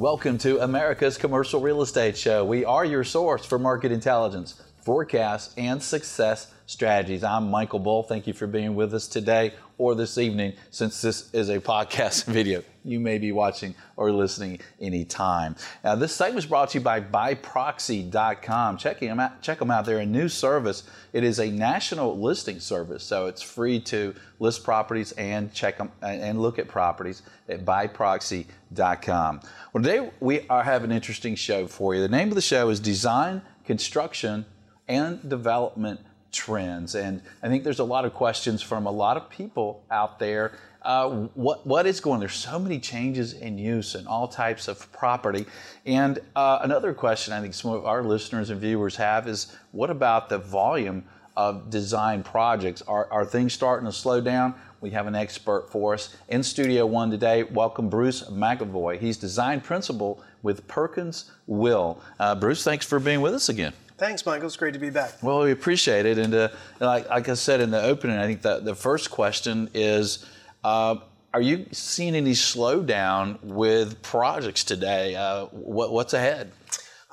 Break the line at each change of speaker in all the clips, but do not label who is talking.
Welcome to America's Commercial Real Estate Show. We are your source for market intelligence, forecasts, and success strategies. I'm Michael Bull. Thank you for being with us today or this evening, since this is a podcast video. You may be watching or listening anytime. Now, this site was brought to you by buyproxy.com. Check them out, check them out. They're a new service. It is a national listing service, so it's free to list properties and check them uh, and look at properties at buyproxy.com. Well, today we are have an interesting show for you. The name of the show is Design, Construction, and Development trends. And I think there's a lot of questions from a lot of people out there. Uh, what what is going? There's so many changes in use and all types of property. And uh, another question I think some of our listeners and viewers have is, what about the volume of design projects? Are are things starting to slow down? We have an expert for us in Studio One today. Welcome, Bruce McAvoy. He's design principal with Perkins Will. Uh, Bruce, thanks for being with us again.
Thanks, Michael. It's great to be back.
Well, we appreciate it. And uh, like, like, I said in the opening, I think the, the first question is uh, Are you seeing any slowdown with projects today? Uh, what, what's ahead?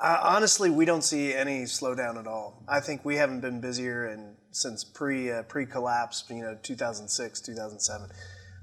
Uh, honestly, we don't see any slowdown at all. I think we haven't been busier in, since pre uh, pre collapse, you know, 2006, 2007.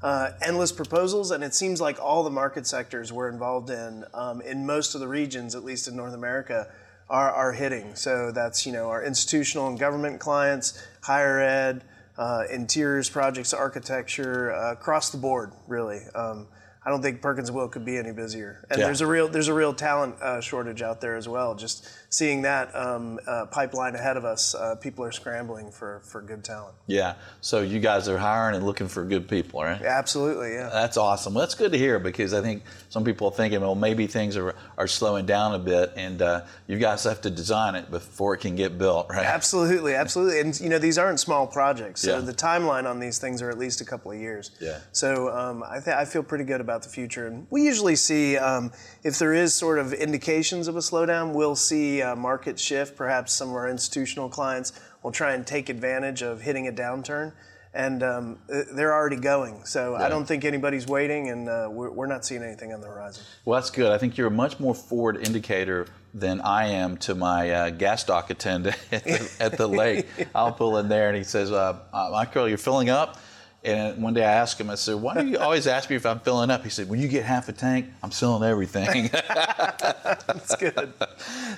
Uh, endless proposals, and it seems like all the market sectors we're involved in, um, in most of the regions, at least in North America, are, are hitting. So that's you know our institutional and government clients, higher ed, uh, interiors projects, architecture, uh, across the board, really. Um, I don't think Perkins Will could be any busier. And yeah. there's a real there's a real talent uh, shortage out there as well. Just seeing that um, uh, pipeline ahead of us, uh, people are scrambling for for good talent.
Yeah. So you guys are hiring and looking for good people, right?
Absolutely. Yeah.
That's awesome. Well, that's good to hear because I think some people are thinking, well, maybe things are are slowing down a bit, and uh, you guys have to design it before it can get built, right?
Absolutely, absolutely. And you know these aren't small projects, so yeah. the timeline on these things are at least a couple of years.
Yeah.
So um, I th- I feel pretty good about about the future. And we usually see um, if there is sort of indications of a slowdown, we'll see a market shift. Perhaps some of our institutional clients will try and take advantage of hitting a downturn. And um, they're already going. So yeah. I don't think anybody's waiting, and uh, we're, we're not seeing anything on the horizon.
Well, that's good. I think you're a much more forward indicator than I am to my uh, gas dock attendant at the, at the lake. I'll pull in there and he says, uh, uh Michael, you're filling up? And one day I asked him, I said, why do you always ask me if I'm filling up? He said, when you get half a tank, I'm selling everything.
That's good.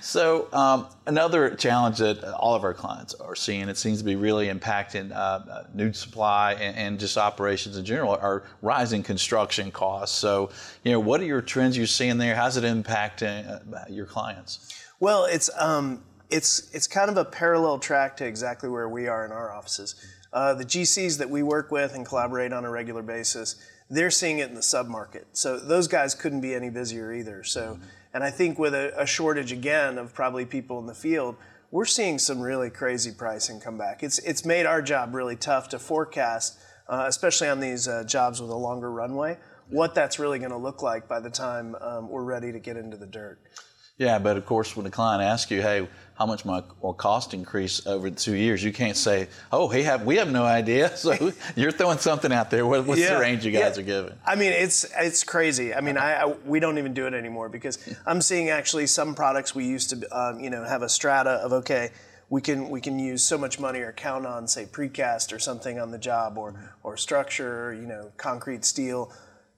So um, another challenge that all of our clients are seeing, it seems to be really impacting uh, uh, new supply and, and, just operations in general, are rising construction costs. So, you know, what are your trends you're seeing there? How's it impacting uh, your clients?
Well, it's, um, it's, it's kind of a parallel track to exactly where we are in our offices uh, the GCs that we work with and collaborate on a regular basis, they're seeing it in the submarket. So those guys couldn't be any busier either. So, mm-hmm. and I think with a, a, shortage again of probably people in the field, we're seeing some really crazy pricing come back. It's it's made our job really tough to forecast, uh, especially on these uh, jobs with a longer runway, what that's really going to look like by the time um, we're ready to get into the dirt.
Yeah, but of course, when the client asks you, "Hey, how much my will cost increase over the two years?" you can't say, "Oh, he have we have no idea." So you're throwing something out there. What, what's yeah, the range you guys
yeah.
are giving?
I mean, it's it's crazy. I mean, I, I, we don't even do it anymore because I'm seeing actually some products we used to, um, you know, have a strata of okay, we can we can use so much money or count on say precast or something on the job or or structure, you know, concrete, steel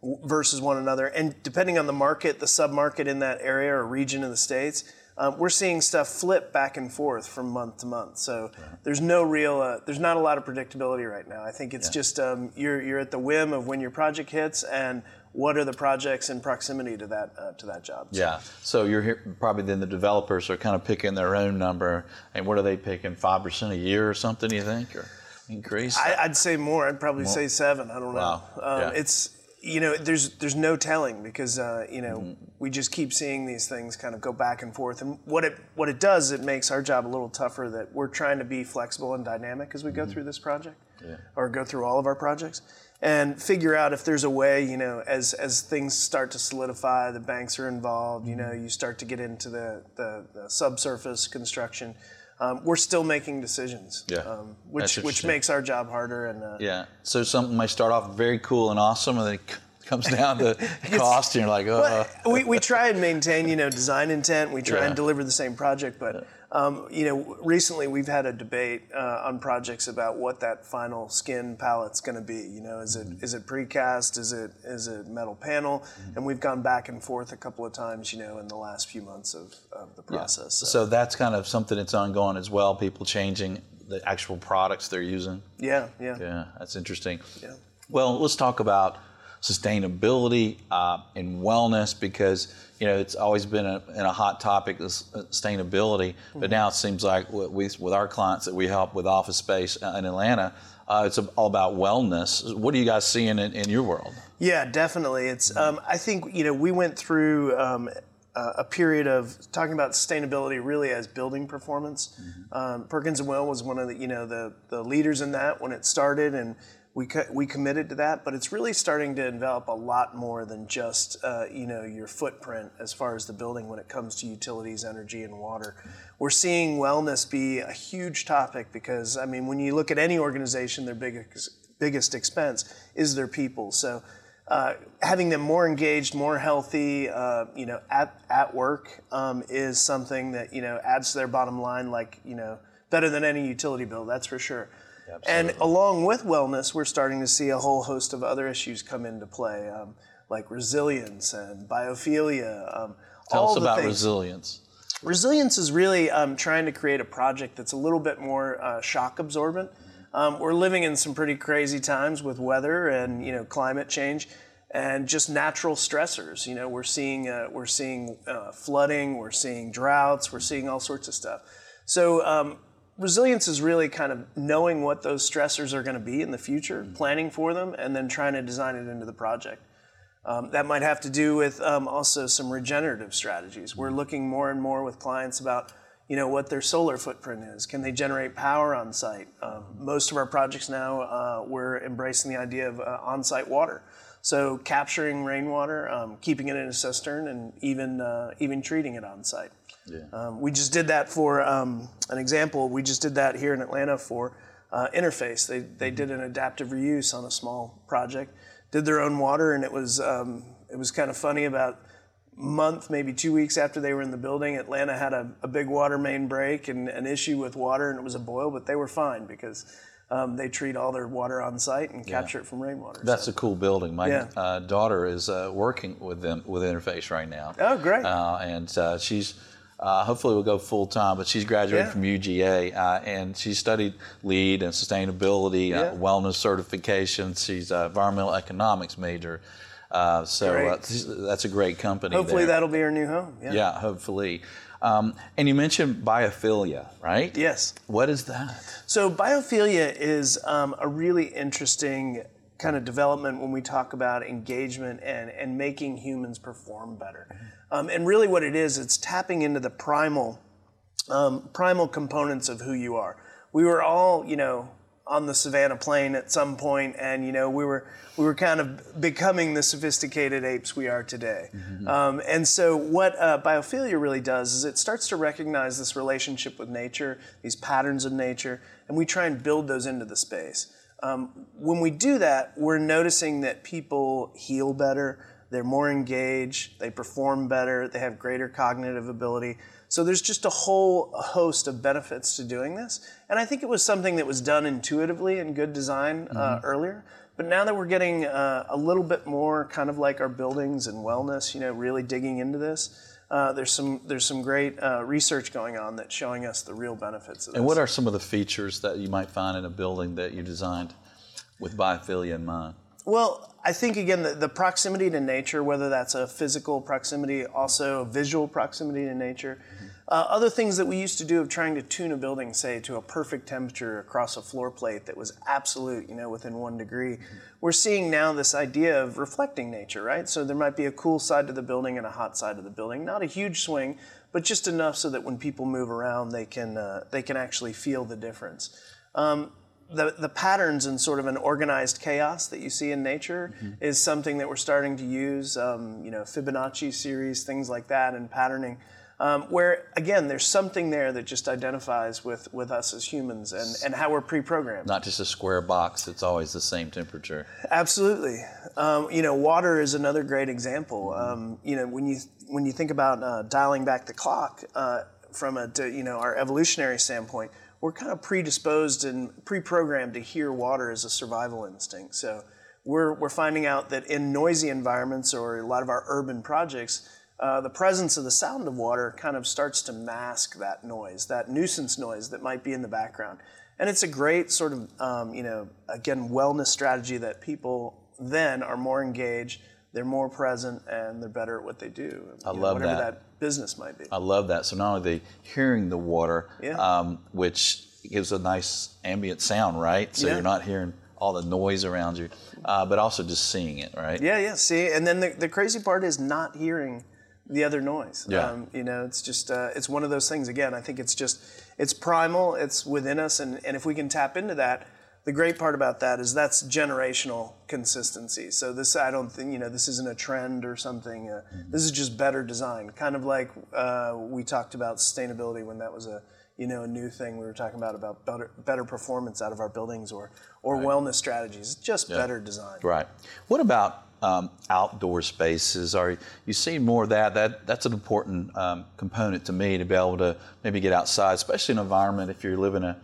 versus one another. And depending on the market, the submarket in that area or region of the states, um, we're seeing stuff flip back and forth from month to month. So yeah. there's no real, uh, there's not a lot of predictability right now. I think it's yeah. just um, you're you're at the whim of when your project hits and what are the projects in proximity to that uh, to that job.
So. Yeah. So you're here, probably then the developers are kind of picking their own number, and what are they picking? Five percent a year or something? You think or increase?
I, would say more. I'd probably more? say seven. I don't know. Wow. Um, yeah. It's you know, there's there's no telling because uh, you know mm-hmm. we just keep seeing these things kind of go back and forth, and what it what it does, it makes our job a little tougher. That we're trying to be flexible and dynamic as we go mm-hmm. through this project, yeah. or go through all of our projects, and figure out if there's a way, you know, as as things start to solidify, the banks are involved. You know, mm-hmm. you start to get into the the, the subsurface construction um, we're still making decisions.
Yeah. Um,
which which makes our job harder and uh,
yeah. So something might start off very cool and awesome, and then it comes down to cost, and you're like, oh.
we, we try and maintain, you know, design intent. We try
Yeah.
and deliver the same project, but um, you know, recently we've had a debate uh, on projects about what that final skin palette's going to be. You know, is it is it precast? Is it is it metal panel? And we've gone back and forth a couple of times, you know, in the last few months of, of the process. So,
So that's kind of something that's ongoing as well. People changing the actual products they're using.
yeah, yeah,
Yeah, that's interesting.
Yeah.
Well, let's talk about sustainability uh, and wellness because you know it's always been a, in a hot topic, this uh, sustainability. But now it seems like we, with our clients that we help with office space uh, in Atlanta, uh, it's all about wellness. What are you guys seeing in, in your world?
Yeah, definitely. It's. Um, I think you know we went through um, a period of talking about sustainability really as building performance. Um, Perkins and Will was one of the you know the the leaders in that when it started, and we we committed to that. But it's really starting to envelop a lot more than just uh, you know your footprint as far as the building when it comes to utilities, energy, and water. We're seeing wellness be a huge topic because I mean when you look at any organization, their biggest biggest expense is their people. So uh, having them more engaged, more healthy, uh, you know, at, at work um, is something that, you know, adds to their bottom line, like, you know, better than any utility bill, that's for sure. And along with wellness, we're starting to see a whole host of other issues come into play, um, like resilience and biophilia. Um,
Tell
all
us about
things.
resilience.
Resilience is really um, trying to create a project that's a little bit more uh, shock absorbent. Um, we're living in some pretty crazy times with weather and you know climate change, and just natural stressors. You know, we're seeing uh, we're seeing uh, flooding, we're seeing droughts, we're seeing all sorts of stuff. So um, resilience is really kind of knowing what those stressors are going to be in the future, planning for them, and then trying to design it into the project. Um, that might have to do with um, also some regenerative strategies. We're looking more and more with clients about, you know, what their solar footprint is. Can they generate power on site? Um, most of our projects now, uh, we're embracing the idea of uh, on-site water. So capturing rainwater, um, keeping it in a cistern, and even uh, even treating it on site. Um, we just did that for um, an example. We just did that here in Atlanta for uh, Interface. They, they did an adaptive reuse on a small project, did their own water, and it was um, it was kind of funny. About a month, maybe two weeks after they were in the building, Atlanta had a, a big water main break and an issue with water, and it was a boil, but they were fine because um, they treat all their water on site and capture it from rainwater.
That's
So-
a cool building. My
Yeah.
uh, daughter is uh, working with them with Interface right now.
Oh, great.
Uh, and uh, she's uh, hopefully will go full time, but she's graduated
Yeah.
from UGA uh, and she studied LEED and sustainability,
Yeah.
uh, wellness certification. She's an environmental economics major. Uh, so uh, that's a great company.
Hopefully
there.
that'll be her new home. Yeah.
Yeah, hopefully. Um, and you mentioned biophilia, right?
Yes.
What is that?
So biophilia is um, a really interesting kind of development when we talk about engagement and, and making humans perform better. Um, and really what it is, it's tapping into the primal um, primal components of who you are. We were all, you know, on the savannah plain at some point, and you know, we were we were kind of becoming the sophisticated apes we are today. Um, and so, what uh, biophilia really does is it starts to recognize this relationship with nature, these patterns of nature, and we try and build those into the space. Um, when we do that, we're noticing that people heal better, they're more engaged, they perform better, they have greater cognitive ability. So there's just a whole host of benefits to doing this. And I think it was something that was done intuitively in good design uh, earlier. But now that we're getting uh, a little bit more kind of like our buildings and wellness, you know, really digging into this, uh, there's some there's some great uh, research going on that's showing us the real benefits of this.
And what are some of the features that you might find in a building that you designed with biophilia in mind?
Well, I think again the, the proximity to nature, whether that's a physical proximity, also a visual proximity to nature. Uh, other things that we used to do of trying to tune a building, say, to a perfect temperature across a floor plate that was absolute, you know, within one degree. We're seeing now this idea of reflecting nature, right? So there might be a cool side to the building and a hot side of the building. Not a huge swing, but just enough so that when people move around, they can uh, they can actually feel the difference. Um, the, the patterns and sort of an organized chaos that you see in nature is something that we're starting to use. Um, you know, Fibonacci series, things like that, and patterning. Um, where again, there's something there that just identifies with, with us as humans and, and how we're pre-programmed.
Not just a square box; it's always the same temperature.
Absolutely. Um, you know, water is another great example. Um, you know, when you when you think about uh, dialing back the clock uh, from a you know our evolutionary standpoint, we're kind of predisposed and pre-programmed to hear water as a survival instinct. So we're we're finding out that in noisy environments or a lot of our urban projects. Uh, the presence of the sound of water kind of starts to mask that noise, that nuisance noise that might be in the background. And it's a great sort of, um, you know, again, wellness strategy that people then are more engaged, they're more present, and they're better at what they do.
I
you know,
love
whatever
that.
that business might be.
I love that. So not only the hearing the water,
Yeah.
um, which gives a nice ambient sound, right? So
Yeah.
you're not hearing all the noise around you, uh, but also just seeing it, right?
Yeah, yeah. See, and then the, the crazy part is not hearing the other noise.
Yeah.
Um, you know, it's just uh, it's one of those things. Again, I think it's just it's primal. It's within us, and and if we can tap into that, the great part about that is that's generational consistency. So this, I don't think you know, this isn't a trend or something. Uh, This is just better design. Kind of like uh, we talked about sustainability when that was a you know a new thing we were talking about about better better performance out of our buildings or or wellness strategies. It's just better design.
Right. What about um, outdoor spaces? Are you seeing more of that? That that's an important um, component to me to be able to maybe get outside, especially in an environment if you live in an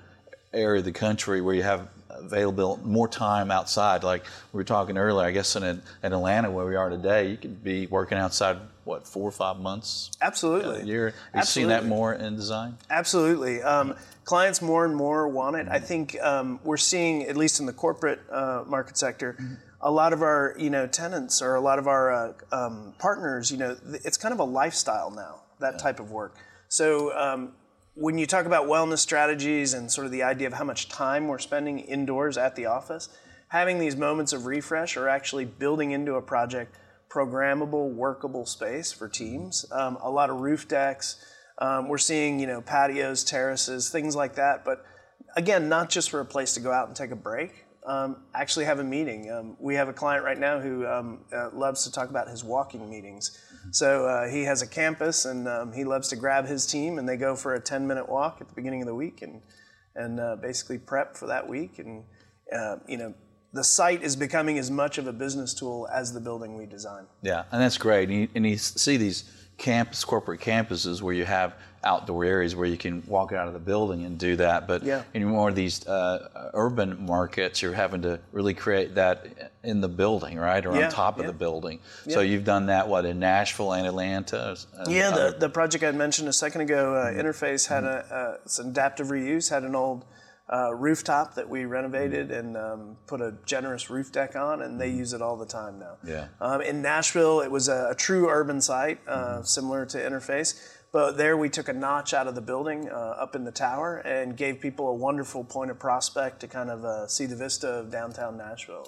area of the country where you have available more time outside. Like we were talking earlier, I guess in, in Atlanta where we are today, you could be working outside what four or five months
Absolutely.
a year. Have you seen that more in design?
Absolutely. Um, clients more and more want it. I think um, we're seeing, at least in the corporate uh, market sector, a lot of our you know tenants or a lot of our uh, um, partners. You know, it's kind of a lifestyle now. That type of work. So. When you talk about wellness strategies and sort of the idea of how much time we're spending indoors at the office, having these moments of refresh are actually building into a project programmable, workable space for teams. Um, a lot of roof decks. Um, we're seeing, you know, patios, terraces, things like that. But again, not just for a place to go out and take a break. Um, actually, have a meeting. Um, we have a client right now who um, uh, loves to talk about his walking meetings. So uh, he has a campus, and um, he loves to grab his team, and they go for a 10-minute walk at the beginning of the week, and and uh, basically prep for that week. And uh, you know, the site is becoming as much of a business tool as the building we design.
Yeah, and that's great. And you, and you see these campus, corporate campuses where you have outdoor areas where you can walk out of the building and do that. But
Yeah.
in more of these uh, urban markets, you're having to really create that in the building, right, or
Yeah,
on top of
yeah.
the building. So you've done that what in Nashville and Atlanta. and
Yeah,
other-
the, the project I mentioned a second ago, uh, Interface had a uh, it's adaptive reuse, had an old uh, rooftop that we renovated and um, put a generous roof deck on, and they use it all the time now.
Yeah.
Um, in Nashville, it was a, a true urban site, uh, similar to Interface. But there we took a notch out of the building uh, up in the tower and gave people a wonderful point of prospect to kind of uh, see the vista of downtown Nashville.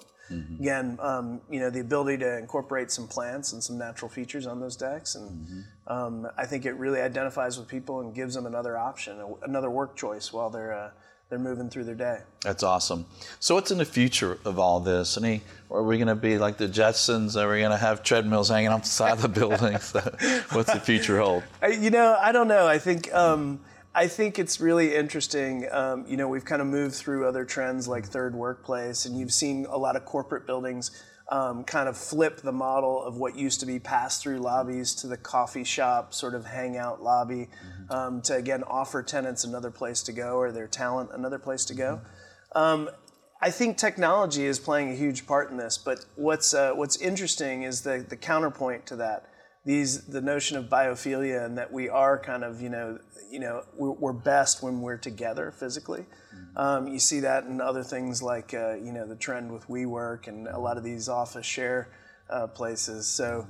Again, um, you know, the ability to incorporate some plants and some natural features on those decks. And um, I think it really identifies with people and gives them another option, another work choice while they're, uh, they're moving through their day.
That's awesome. So, what's in the future of all this? Any, are we going to be like the Jetsons? Are we going to have treadmills hanging off the side of the building? What's the future hold?
You know, I don't know. I think um, I think it's really interesting. Um, you know, we've kind of moved through other trends like third workplace, and you've seen a lot of corporate buildings um, kind of flip the model of what used to be pass-through lobbies to the coffee shop sort of hangout lobby um, to again offer tenants another place to go or their talent another place to go. Um, I think technology is playing a huge part in this, but what's uh, what's interesting is the the counterpoint to that. These the notion of biophilia and that we are kind of you know you know we're, we're best when we're together physically. Um, you see that in other things like uh, you know the trend with WeWork and a lot of these office share uh, places. So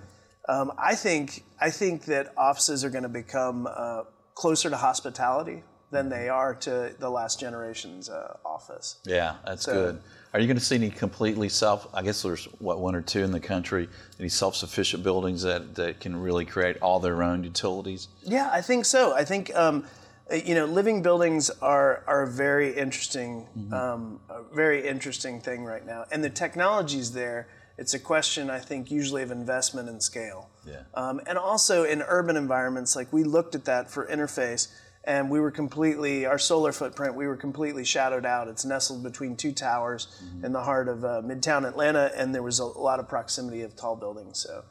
um, I think I think that offices are going to become uh, closer to hospitality than they are to the last generation's uh, office.
Yeah, that's good. Are you going to see any completely self? I guess there's what one or two in the country, any self-sufficient buildings that, that can really create all their own utilities.
Yeah, I think so. I think um, you know, living buildings are are a very interesting, um, a very interesting thing right now, and the technology's there It's a question, I think, usually of investment and scale.
Yeah.
Um, and also in urban environments, like we looked at that for interface, and we were completely our solar footprint. We were completely shadowed out. It's nestled between two towers mm-hmm. in the heart of uh, Midtown Atlanta, and there was a lot of proximity of tall buildings. So.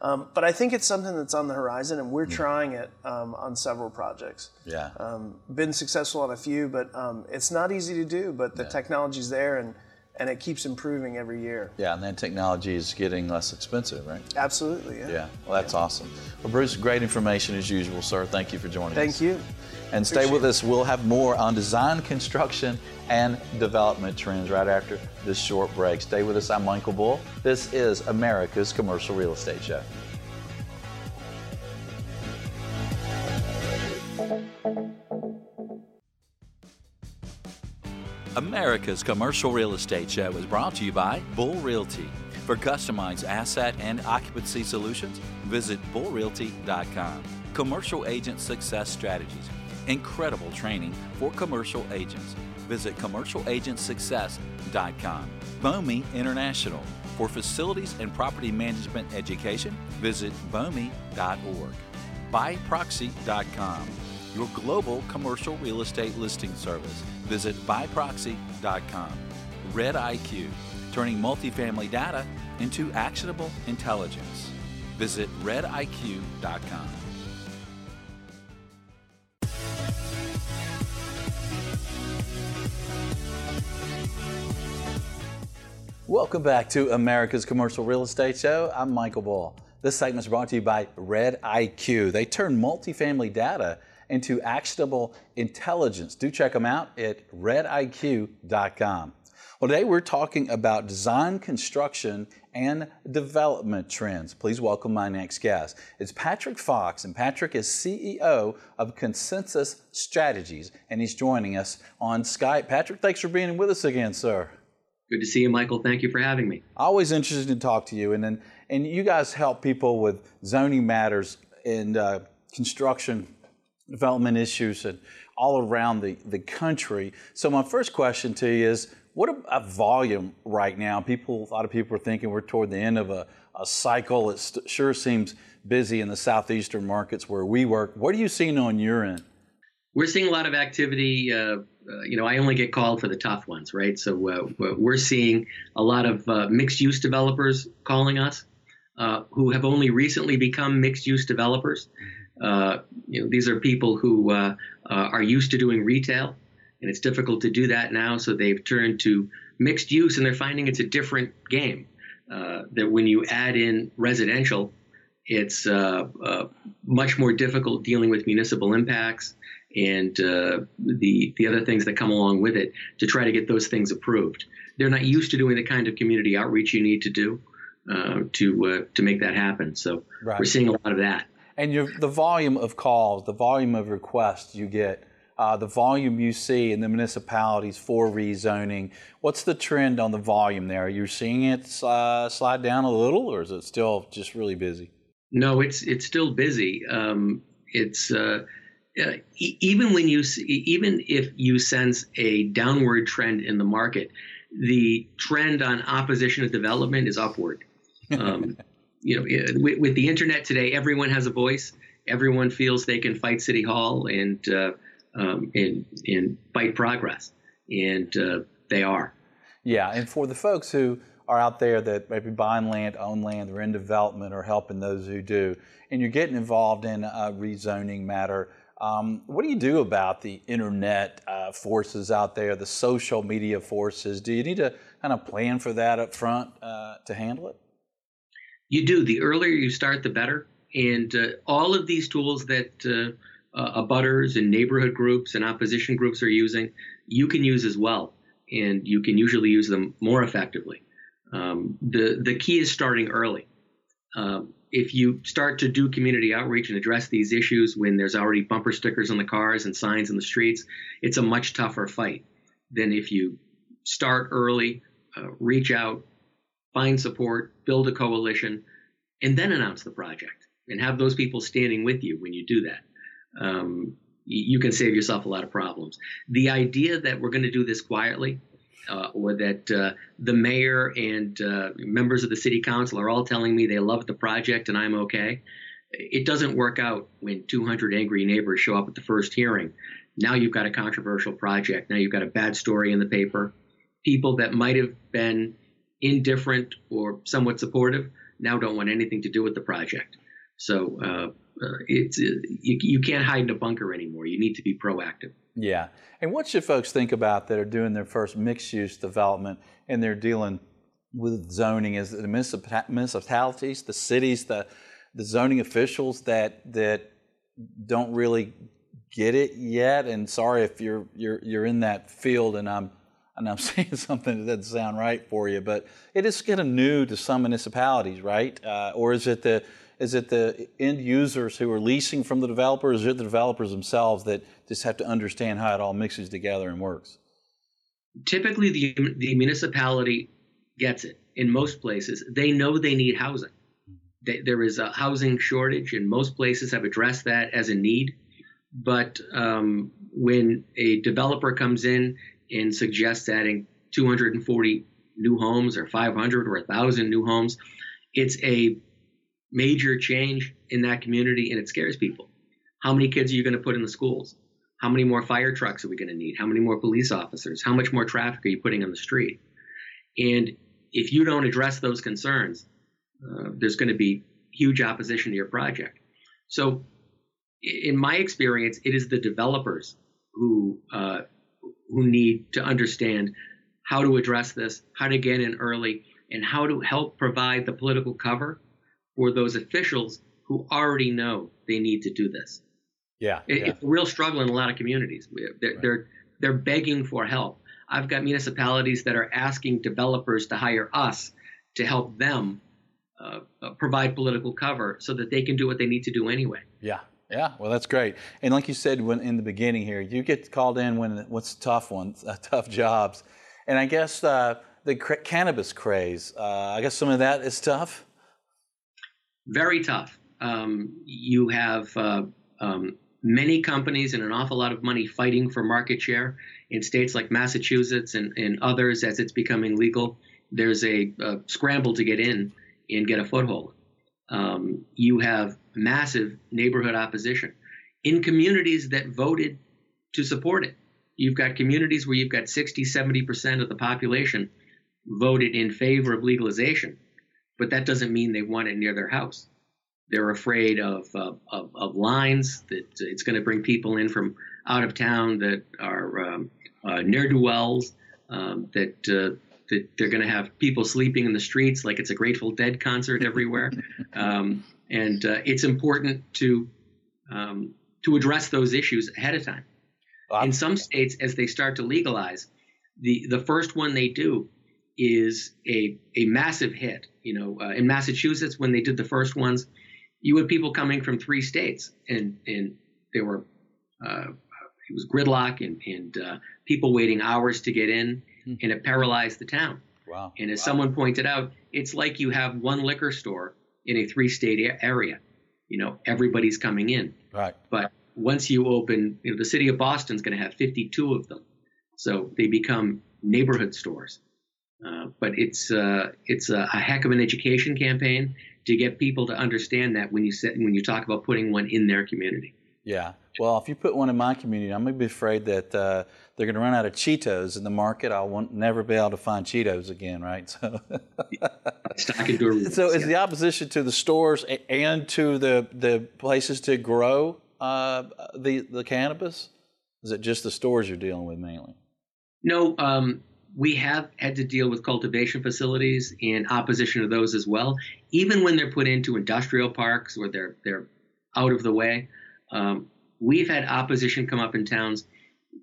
Um, but I think it's something that's on the horizon, and we're trying it um, on several projects.
Yeah.
Um, been successful on a few, but um, it's not easy to do. But the yeah. technology's there, and and it keeps improving every year.
Yeah, and then technology is getting less expensive, right?
Absolutely, yeah.
Yeah, well, that's yeah. awesome. Well, Bruce, great information as usual, sir. Thank you for joining
Thank
us.
Thank you.
And stay with us. We'll have more on design, construction, and development trends right after this short break. Stay with us. I'm Michael Bull. This is America's Commercial Real Estate Show. America's Commercial Real Estate Show is brought to you by Bull Realty. For customized asset and occupancy solutions, visit bullrealty.com. Commercial Agent Success Strategies. Incredible training for commercial agents. Visit commercialagentsuccess.com. BOMI International. For facilities and property management education, visit BOMI.org. BuyProxy.com your global commercial real estate listing service. Visit buyproxy.com. Red IQ, turning multifamily data into actionable intelligence. Visit rediq.com. Welcome back to America's Commercial Real Estate Show. I'm Michael Bull. This segment is brought to you by Red IQ. They turn multifamily data into actionable intelligence. Do check them out at rediq.com. Well, today we're talking about design, construction, and development trends. Please welcome my next guest. It's Patrick Fox, and Patrick is CEO of Consensus Strategies, and he's joining us on Skype. Patrick, thanks for being with us again, sir.
Good to see you, Michael. Thank you for having me.
Always interested to talk to you, and and, and you guys help people with zoning matters and uh, construction development issues and all around the, the country. So my first question to you is, what a volume right now? People, a lot of people are thinking we're toward the end of a, a cycle. It st- sure seems busy in the southeastern markets where we work. What are you seeing on your end?
We're seeing a lot of activity. Uh, uh, you know, I only get called for the tough ones, right? So uh, we're seeing a lot of uh, mixed-use developers calling us, uh, who have only recently become mixed-use developers. Uh, you know, these are people who uh, uh, are used to doing retail, and it's difficult to do that now. So they've turned to mixed use, and they're finding it's a different game. Uh, that when you add in residential, it's uh, uh, much more difficult dealing with municipal impacts and the the other things that come along with it to try to get those things approved. They're not used to doing the kind of community outreach you need to do to to make that happen. So right. we're seeing a lot of that
and your, the volume of calls, the volume of requests you get, uh, the volume you see in the municipalities for rezoning. What's the trend on the volume there? Are you seeing it uh, slide down a little, or is it still just really busy?
No, it's it's still busy. Um, it's uh, even when you see, even if you sense a downward trend in the market, the trend on opposition to development is upward. Um, you know, with, with, the internet today, everyone has a voice. Everyone feels they can fight City Hall and uh, um, and and fight progress, and uh, they are.
Yeah, and for the folks who are out there that maybe buying land, own land, or in development, or helping those who do, and you're getting involved in a rezoning matter. Um, what do you do about the internet uh, forces out there, the social media forces? Do you need to kind of plan for that up front uh, to handle it?
You do. The earlier you start, the better. And uh, all of these tools that uh, uh, abutters and neighborhood groups and opposition groups are using, you can use as well. And you can usually use them more effectively. Um, the, the key is starting early. Um, if you start to do community outreach and address these issues when there's already bumper stickers on the cars and signs in the streets, it's a much tougher fight than if you start early, uh, reach out, find support, build a coalition, and then announce the project and have those people standing with you when you do that. Um, you can save yourself a lot of problems. The idea that we're going to do this quietly uh, or that uh, the mayor and uh, members of the city council are all telling me they love the project and I'm okay. It doesn't work out when 200 angry neighbors show up at the first hearing. Now you've got a controversial project. Now you've got a bad story in the paper. People that might have been indifferent or somewhat supportive now don't want anything to do with the project. So uh, uh, it's uh, you, you can't hide in a bunker anymore. You need to be proactive.
Yeah. And what should folks think about that are doing their first mixed use development and they're dealing with zoning? Is the municipalities, the cities, the the zoning officials that that don't really get it yet? And sorry if you're you're you're in that field and I'm and I'm saying something that doesn't sound right for you, but it is kind of new to some municipalities, right? Uh, or is it the is it the end users who are leasing from the developers, or is it the developers themselves that just have to understand how it all mixes together and works?
Typically, the, the municipality gets it in most places. They know they need housing. They, there is a housing shortage, and most places have addressed that as a need. But um, when a developer comes in and suggests adding 240 new homes or 500 or 1,000 new homes, it's a major change in that community and it scares people. How many kids are you going to put in the schools? How many more fire trucks are we going to need? How many more police officers? How much more traffic are you putting on the street? And if you don't address those concerns, uh, there's going to be huge opposition to your project. So, in my experience, it is the developers who uh, who need to understand how to address this, how to get in early, and how to help provide the political cover for those officials who already know they need to do this.
Yeah,
it,
yeah.
it's a real struggle in a lot of communities. They're, right. they're they're begging for help. I've got municipalities that are asking developers to hire us to help them uh, uh, provide political cover so that they can do what they need to do anyway.
Yeah, yeah. Well, that's great. And like you said when in the beginning here, you get called in when what's tough ones, uh, tough jobs, and I guess uh, the cr- cannabis craze. Uh, I guess some of that is tough
very tough. Um, you have uh, um, many companies and an awful lot of money fighting for market share in states like Massachusetts and, and others as it's becoming legal. There's a, a scramble to get in and get a foothold. Um, you have massive neighborhood opposition in communities that voted to support it. You've got communities where you've got 60, 70% of the population voted in favor of legalization but that doesn't mean they want it near their house. They're afraid of, uh, of, of, lines that it's going to bring people in from out of town that are um, uh, ne'er do wells, um, that, uh, that they're going to have people sleeping in the streets like it's a Grateful Dead concert everywhere. um, and uh, it's important to, um, to address those issues ahead of time. In some states, as they start to legalize, the, the first one they do is a, a massive hit. You know, uh, in Massachusetts, when they did the first ones, you had people coming from three states, and and there were uh, it was gridlock and and uh, people waiting hours to get in, hmm. and it paralyzed the town.
Wow!
And as
wow.
someone pointed out, it's like you have one liquor store in a three-state area. You know, everybody's coming in.
Right.
But once you open, you know, the city of Boston's going to have 52 of them, so they become neighborhood stores. Uh, but it's uh, it's a, a, heck of an education campaign to get people to understand that when you sit, when you talk about putting one in their community.
Yeah. Well, if you put one in my community, I'm going to be afraid that uh, they're going to run out of Cheetos in the market. I will never be able to find Cheetos again, right? So, so is the opposition to the stores and to the, the places to grow uh, the the cannabis? Is it just the stores you're dealing with mainly?
No, um, we have had to deal with cultivation facilities and opposition to those as well, even when they're put into industrial parks or they're they're out of the way. Um, we've had opposition come up in towns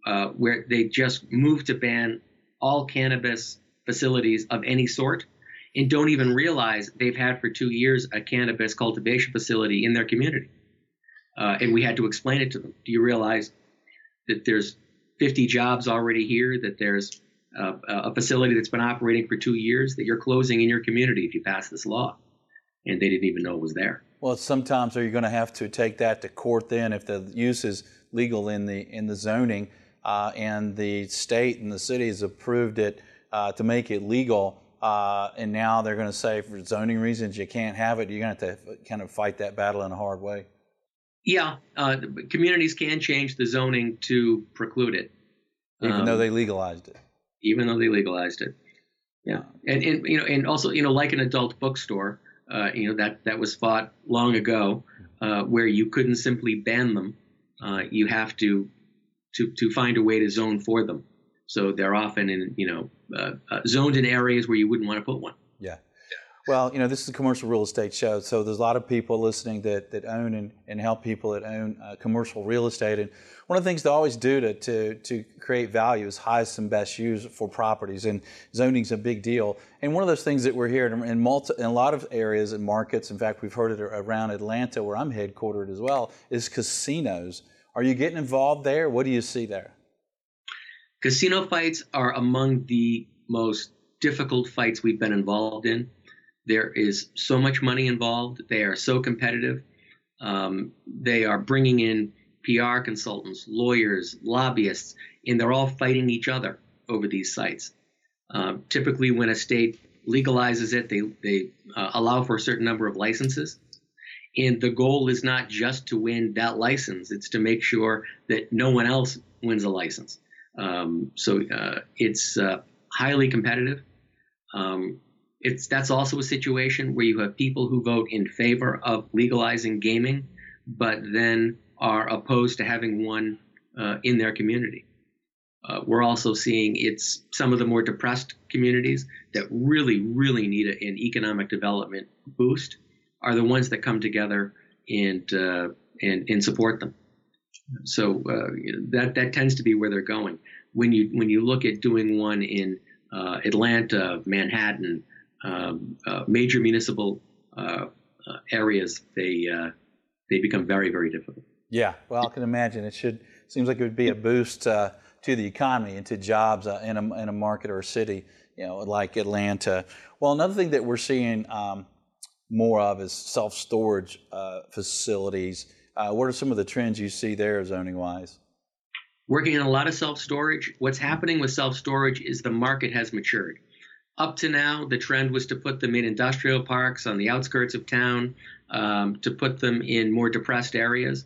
uh, where they just moved to ban all cannabis facilities of any sort and don't even realize they've had for two years a cannabis cultivation facility in their community. Uh, and we had to explain it to them. Do you realize that there's 50 jobs already here, that there's uh, a facility that's been operating for two years that you're closing in your community if you pass this law. And they didn't even know it was there.
Well, sometimes are you going to have to take that to court then if the use is legal in the in the zoning uh, and the state and the city has approved it uh, to make it legal, uh, and now they're going to say for zoning reasons you can't have it. You're going to have to kind of fight that battle in a hard way.
Yeah, uh, communities can change the zoning to preclude it,
even um, though they legalized it.
Even though they legalized it. Yeah, and, and you know, and also you know, like an adult bookstore, uh, you know that that was fought long ago, uh, where you couldn't simply ban them. Uh, you have to to to find a way to zone for them. So they're often in you know uh, uh, zoned in areas where you wouldn't want to put one.
Well, you know, this is a commercial real estate show, so there's a lot of people listening that, that own and, and help people that own uh, commercial real estate. And one of the things to always do to, to, to create value is highest and best use for properties. And zoning is a big deal. And one of those things that we're hearing in, multi, in a lot of areas and markets, in fact, we've heard it around Atlanta, where I'm headquartered as well, is casinos. Are you getting involved there? What do you see there?
Casino fights are among the most difficult fights we've been involved in. There is so much money involved. They are so competitive. Um, they are bringing in PR consultants, lawyers, lobbyists, and they're all fighting each other over these sites. Uh, typically, when a state legalizes it, they, they uh, allow for a certain number of licenses. And the goal is not just to win that license, it's to make sure that no one else wins a license. Um, so uh, it's uh, highly competitive. Um, it's that's also a situation where you have people who vote in favor of legalizing gaming, but then are opposed to having one uh, in their community. Uh, we're also seeing it's some of the more depressed communities that really, really need a, an economic development boost are the ones that come together and uh, and, and support them. So uh, that that tends to be where they're going. When you when you look at doing one in uh, Atlanta, Manhattan, um, uh, major municipal uh, uh, areas, they they become very very difficult.
Yeah, well, I can imagine it should seems like it would be a boost to the economy and to jobs in a in a market or a city, you know, like Atlanta. Well, another thing that we're seeing um, more of is self storage uh, facilities. Uh, what are some of the trends you see there, zoning wise?
Working on a lot of self storage. What's happening with self storage is the market has matured. Up to now, the trend was to put them in industrial parks on the outskirts of town, um, to put them in more depressed areas,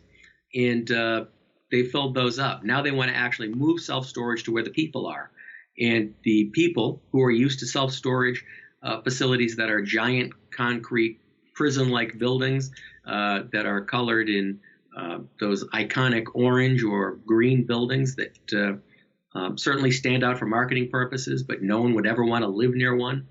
and uh, they filled those up. Now they want to actually move self storage to where the people are. And the people who are used to self storage uh, facilities that are giant concrete prison like buildings uh, that are colored in uh, those iconic orange or green buildings that uh, um, certainly stand out for marketing purposes, but no one would ever want to live near one.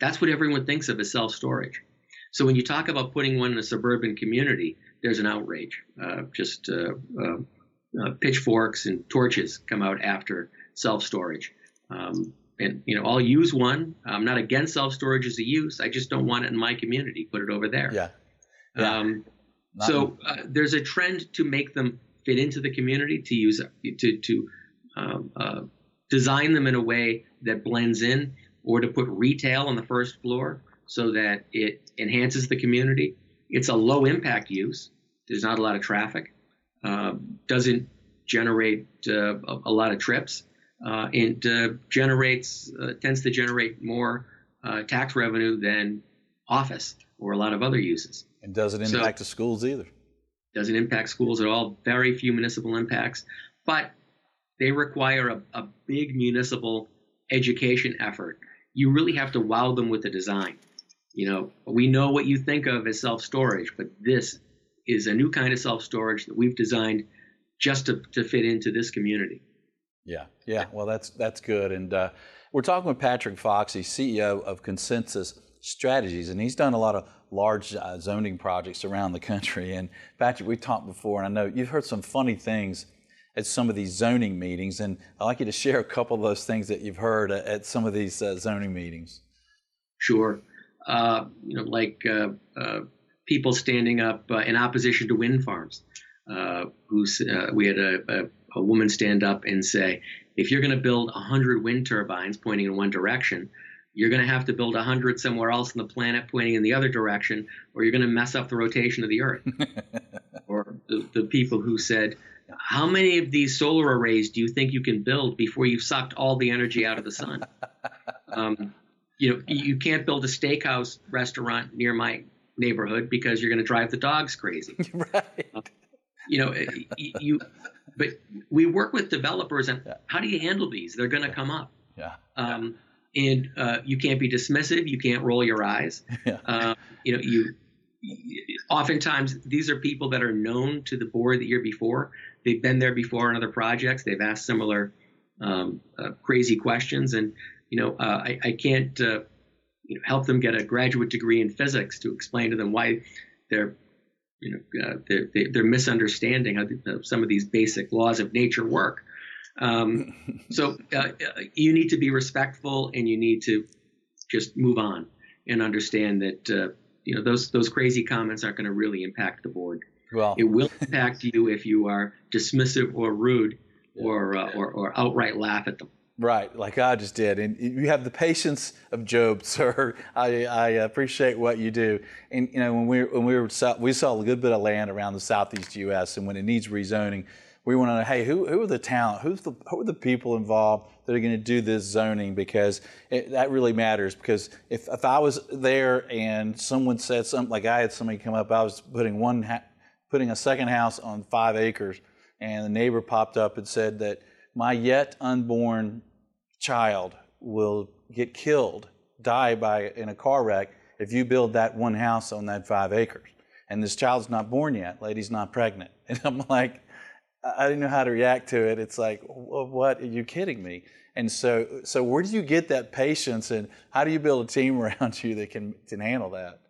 That's what everyone thinks of as self storage. So when you talk about putting one in a suburban community, there's an outrage. Uh, just uh, uh, pitchforks and torches come out after self storage. Um, and you know i'll use one i'm not against self-storage as a use i just don't want it in my community put it over there
yeah, yeah.
Um, so uh, there's a trend to make them fit into the community to use to to um, uh, design them in a way that blends in or to put retail on the first floor so that it enhances the community it's a low impact use there's not a lot of traffic uh, doesn't generate uh, a, a lot of trips uh, and uh, generates uh, tends to generate more uh, tax revenue than office or a lot of other uses.
And doesn't impact so, the schools either.
Doesn't impact schools at all. Very few municipal impacts, but they require a, a big municipal education effort. You really have to wow them with the design. You know, we know what you think of as self storage, but this is a new kind of self storage that we've designed just to, to fit into this community.
Yeah, yeah. Well, that's that's good. And uh, we're talking with Patrick Foxy, CEO of Consensus Strategies, and he's done a lot of large uh, zoning projects around the country. And Patrick, we've talked before, and I know you've heard some funny things at some of these zoning meetings, and I'd like you to share a couple of those things that you've heard at, at some of these uh, zoning meetings.
Sure. Uh, you know, like uh, uh, people standing up in opposition to wind farms. who's we had a, a a woman stand up and say, if you're going to build 100 wind turbines pointing in one direction, you're going to have to build 100 somewhere else on the planet pointing in the other direction, or you're going to mess up the rotation of the Earth. or the, the, people who said, how many of these solar arrays do you think you can build before you've sucked all the energy out of the sun? Um, you know, you can't build a steakhouse restaurant near my neighborhood because you're going to drive the dogs crazy.
right. Uh,
you know, you, but we work with developers and yeah. how do you handle these? They're going to
yeah.
come up.
Yeah.
Um, and uh, you can't be dismissive. You can't roll your eyes.
Yeah.
Uh, you know, you oftentimes these are people that are known to the board the year before. They've been there before on other projects. They've asked similar um, uh, crazy questions, and you know, uh, I, I, can't uh, you know help them get a graduate degree in physics to explain to them why they're you know uh, they're, they're misunderstanding how the, some of these basic laws of nature work. Um, so uh, you need to be respectful, and you need to just move on and understand that uh, you know those those crazy comments aren't going to really impact the board.
Well,
it will impact you if you are dismissive or rude or, uh, or or outright laugh at them.
Right, like I just did, and you have the patience of Job, sir. I, I appreciate what you do. And you know, when we when we were we saw a good bit of land around the southeast U.S. and when it needs rezoning, we want to know, hey, who who are the talent? Who's the who are the people involved that are going to do this zoning? Because it, that really matters. Because if if I was there and someone said something like I had somebody come up, I was putting one ha- putting a second house on five acres, and the neighbor popped up and said that my yet unborn child will get killed, die by in a car wreck if you build that one house on that five acres. And this child's not born yet, lady's not pregnant. And I'm like, I didn't know how to react to it. It's like, what? Are you kidding me? And so, so where do you get that patience, and how do you build a team around you that can can handle that?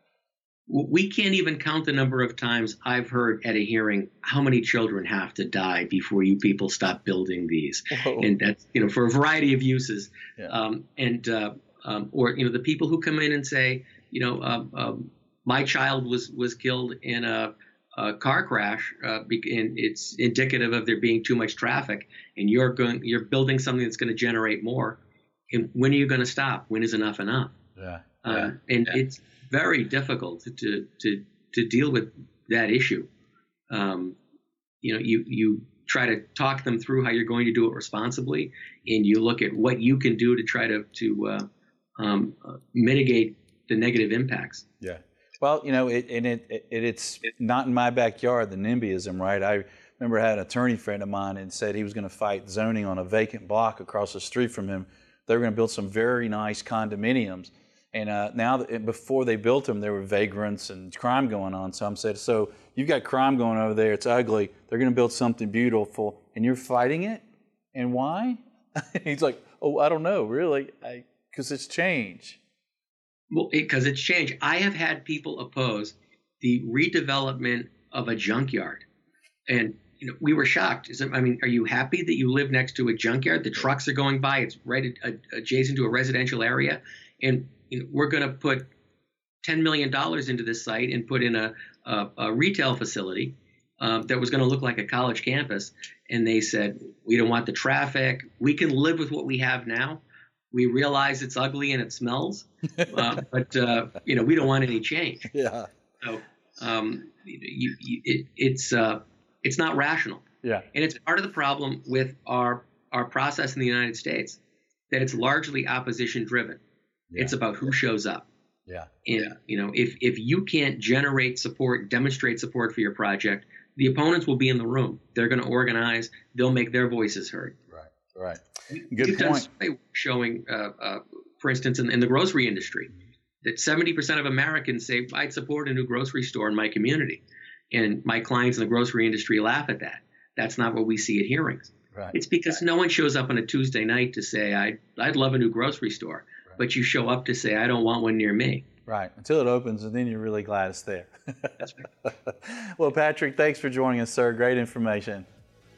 We can't even count the number of times I've heard at a hearing how many children have to die before you people stop building these, Whoa. and that's you know for a variety of uses, yeah. um, and uh, um, or you know the people who come in and say you know um, um my child was was killed in a, a car crash, uh, and it's indicative of there being too much traffic, and you're going you're building something that's going to generate more. And when are you going to stop? When is enough enough?
Yeah.
Um, and yeah. it's very difficult to to to deal with that issue. Um, you know, you you try to talk them through how you're going to do it responsibly, and you look at what you can do to try to to uh, um, uh, mitigate the negative impacts.
Yeah. Well, you know, it, and it, it, it's not in my backyard, the NIMBYism, right? I remember I had an attorney friend of mine and said he was going to fight zoning on a vacant block across the street from him. They were going to build some very nice condominiums and uh, now, before they built them, there were vagrants and crime going on. So I'm saying, so you've got crime going over there. It's ugly. They're going to build something beautiful, and you're fighting it. And why? He's like, oh, I don't know, really, because it's change.
Well, because it, it's change. I have had people oppose the redevelopment of a junkyard, and you know, we were shocked. I mean, are you happy that you live next to a junkyard? The trucks are going by. It's right adjacent to a residential area, and you know, we're going to put $10 million into this site and put in a, a, a retail facility um, that was going to look like a college campus. And they said, we don't want the traffic. We can live with what we have now. We realize it's ugly and it smells, uh, but uh, you know we don't want any change.
Yeah.
So um, you, you, it, it's uh, it's not rational.
Yeah.
And it's part of the problem with our our process in the United States that it's largely opposition driven. Yeah. It's about who shows up.
Yeah.
And you know, if if you can't generate support, demonstrate support for your project, the opponents will be in the room. They're going to organize. They'll make their voices heard.
Right. Right.
Good We've point. Showing, uh, uh, for instance, in, in, the grocery industry, that 70% of Americans say I'd support a new grocery store in my community, and my clients in the grocery industry laugh at that. That's not what we see at hearings.
Right.
It's because right. no one shows up on a Tuesday night to say I I'd love a new grocery store but you show up to say, I don't want one near me.
Right, until it opens, and then you're really glad it's there.
That's right.
well, Patrick, thanks for joining us, sir. Great information.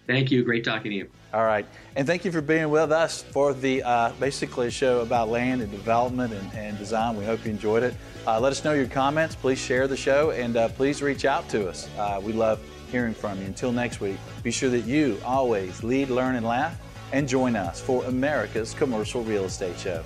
Thank you. Great talking to you.
All right. And thank you for being with us for the uh, basically a show about land and development and, and design. We hope you enjoyed it. Uh, let us know your comments. Please share the show and uh, please reach out to us. Uh, we love hearing from you. Until next week, be sure that you always lead, learn, and laugh and join us for America's Commercial Real Estate Show.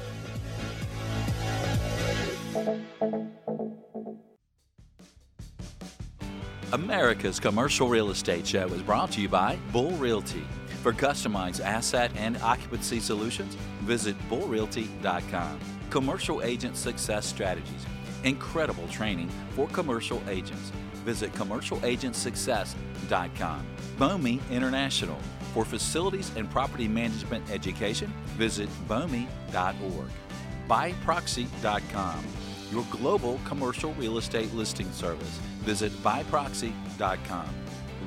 America's Commercial Real Estate Show is brought to you by Bull Realty. For customized asset and occupancy solutions, visit bullrealty.com. Commercial Agent Success Strategies. Incredible training for commercial agents. Visit commercialagentsuccess.com. BOMI International. For facilities and property management education, visit BOMI.org. Biproxi.com. Your global commercial real estate listing service. Visit Biproxi.com.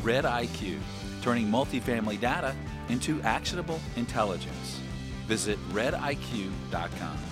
Red IQ. Turning multifamily data into actionable intelligence. Visit RedIQ.com.